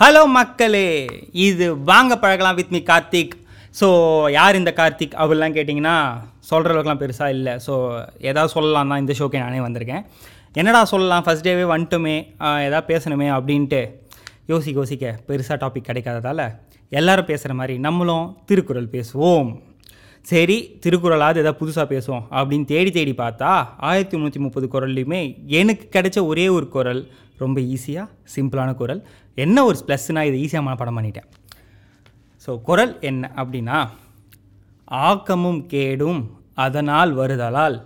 Hello மக்களே. இது வாங்க பழகலாம் வித் மீ கார்த்திக். ஸோ யார் இந்த கார்த்திக் அப்படிலாம் கேட்டிங்கன்னா சொல்கிற அளவுக்குலாம் பெருசாக இல்லை. ஸோ எதாவது சொல்லலாம் தான் இந்த ஷோக்கே நானே வந்திருக்கேன். என்னடா சொல்லலாம்? ஃபஸ்ட் டேவே வந்துட்டுமே. எதாவது பேசணுமே அப்படின்ட்டு யோசிக்க யோசிக்க பெருசாக டாபிக் கிடைக்காததால் எல்லாரும் பேசுகிற மாதிரி நம்மளும் திருக்குறள் பேசுவோம். சரி திருக்குறளாவது ஏதாவது புதுசாக பேசுவோம் அப்படின்னு தேடி தேடி பார்த்தா ஆயிரத்தி முந்நூற்றி முப்பது குரல்லையுமே எனக்கு கிடைச்ச ஒரே ஒரு குரல் ரொம்ப ஈஸியாக சிம்பிளான குரல். என்ன ஒரு ப்ளஸ்னா இதை ஈஸியாக மனப்பாடம் பண்ணிட்டேன். ஸோ குரல் என்ன அப்படின்னா ஆக்கமும் கேடும் அதனால் வருதலால்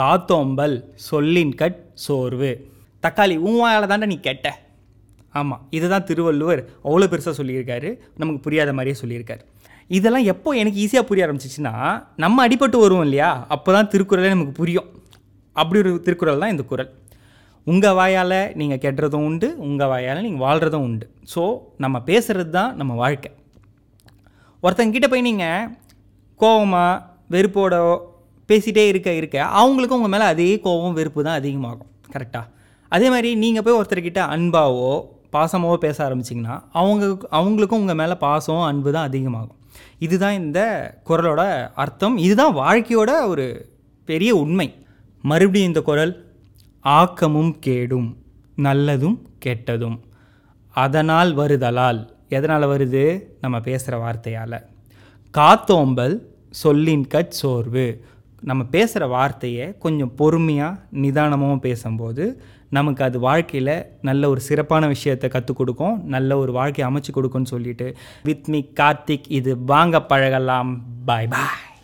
காத்தோம்பல் சொல்லின் கட் சோர்வு. தக்காளி உன் தாண்டா நீ கெட்ட. ஆமாம் இதுதான் திருவள்ளுவர் அவ்வளோ பெருசாக சொல்லியிருக்காரு. நமக்கு புரியாத மாதிரியே சொல்லியிருக்காரு. இதெல்லாம் எப்போ எனக்கு ஈஸியாக புரிய ஆரம்பிச்சிச்சுன்னா நம்ம அடிபட்டு வருவோம் இல்லையா? அப்போ தான் திருக்குறளே நமக்கு புரியும். அப்படி ஒரு திருக்குறள் தான் இந்த குறள் உங்கள் வாயால் நீங்கள் கெட்டுறதும் உண்டு உங்கள் வாயால் நீங்கள் வாழ்கிறதும் உண்டு. ஸோ நம்ம பேசுகிறது தான் நம்ம வாழ்க்கை. ஒருத்தங்கிட்ட போய் நீங்கள் கோவமாக வெறுப்போட பேசிகிட்டே இருக்க இருக்க அவங்களுக்கும் உங்கள் மேலே அதே கோவம் வெறுப்பு தான் அதிகமாகும். கரெக்டாக அதே மாதிரி நீங்கள் போய் ஒருத்தர்கிட்ட அன்பாவோ பாசமாவோ பேச ஆரம்பிச்சிங்கன்னா அவங்க அவங்களுக்கும் உங்கள் மேலே பாசம் அன்பு தான் அதிகமாகும். இதுதான் இந்த குரலோட அர்த்தம். இதுதான் வாழ்க்கையோட ஒரு பெரிய உண்மை. மறுபடியும் இந்த குரல் ஆக்கமும் கேடும் நல்லதும் கெட்டதும். அதனால் வருதலால். எதனால் வருது? நம்ம பேசுகிற வார்த்தையால். காத்தோம்பல் சொல்லின் கட் சோர்வு நம்ம பேசுகிற வார்த்தையை கொஞ்சம் பொறுமையாக நிதானமாகவும் பேசும்போது நமக்கு அது வாழ்க்கையில் நல்ல ஒரு சிறப்பான விஷயத்தை கற்றுக் கொடுக்கும். நல்ல ஒரு வாழ்க்கையை அமைச்சு கொடுக்கும்னு சொல்லிட்டு. வித் கார்த்திக் இது வாங்க பழகலாம். பாய் பாய்